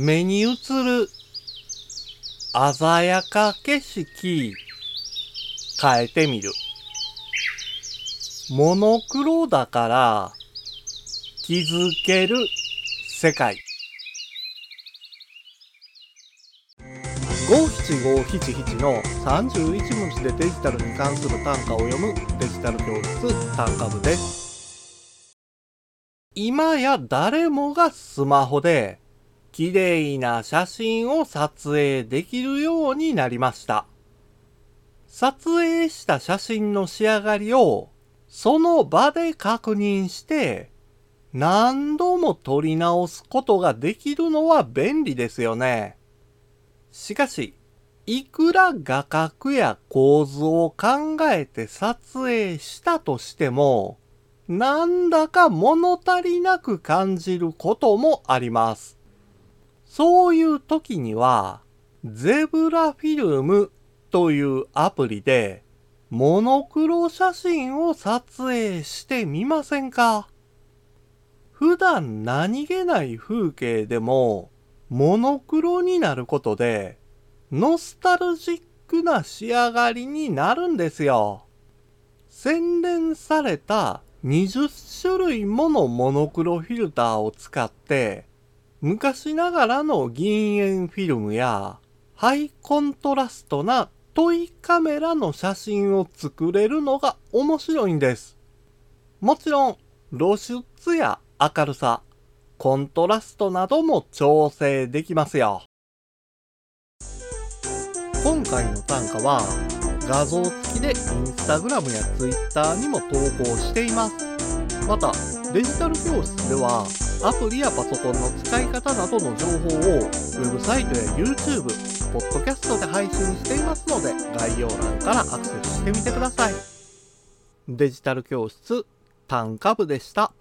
目に映る鮮やか景色変えてみる。モノクロだから気づける世界。五七五七七の31文字でデジタルに関する単価を読むデジタル教室単価部です。今や誰もがスマホで綺麗な写真を撮影できるようになりました。撮影した写真の仕上がりをその場で確認して何度も撮り直すことができるのは便利ですよね。しかし、いくら画角や構図を考えて撮影したとしても、なんだか物足りなく感じることもあります。そういう時には、ゼブラフィルムというアプリで、モノクロ写真を撮影してみませんか？普段何気ない風景でも、モノクロになることで、ノスタルジックな仕上がりになるんですよ。洗練された20種類ものモノクロフィルターを使って、昔ながらの銀塩フィルムや、ハイコントラストなトイカメラの写真を作れるのが面白いんです。もちろん、露出や明るさ、コントラストなども調整できますよ。今回の単価は画像付きでインスタグラムやツイッターにも投稿しています。また、デジタル教室ではアプリやパソコンの使い方などの情報をウェブサイトや YouTube、ポッドキャストで配信していますので概要欄からアクセスしてみてください。デジタル教室単価部でした。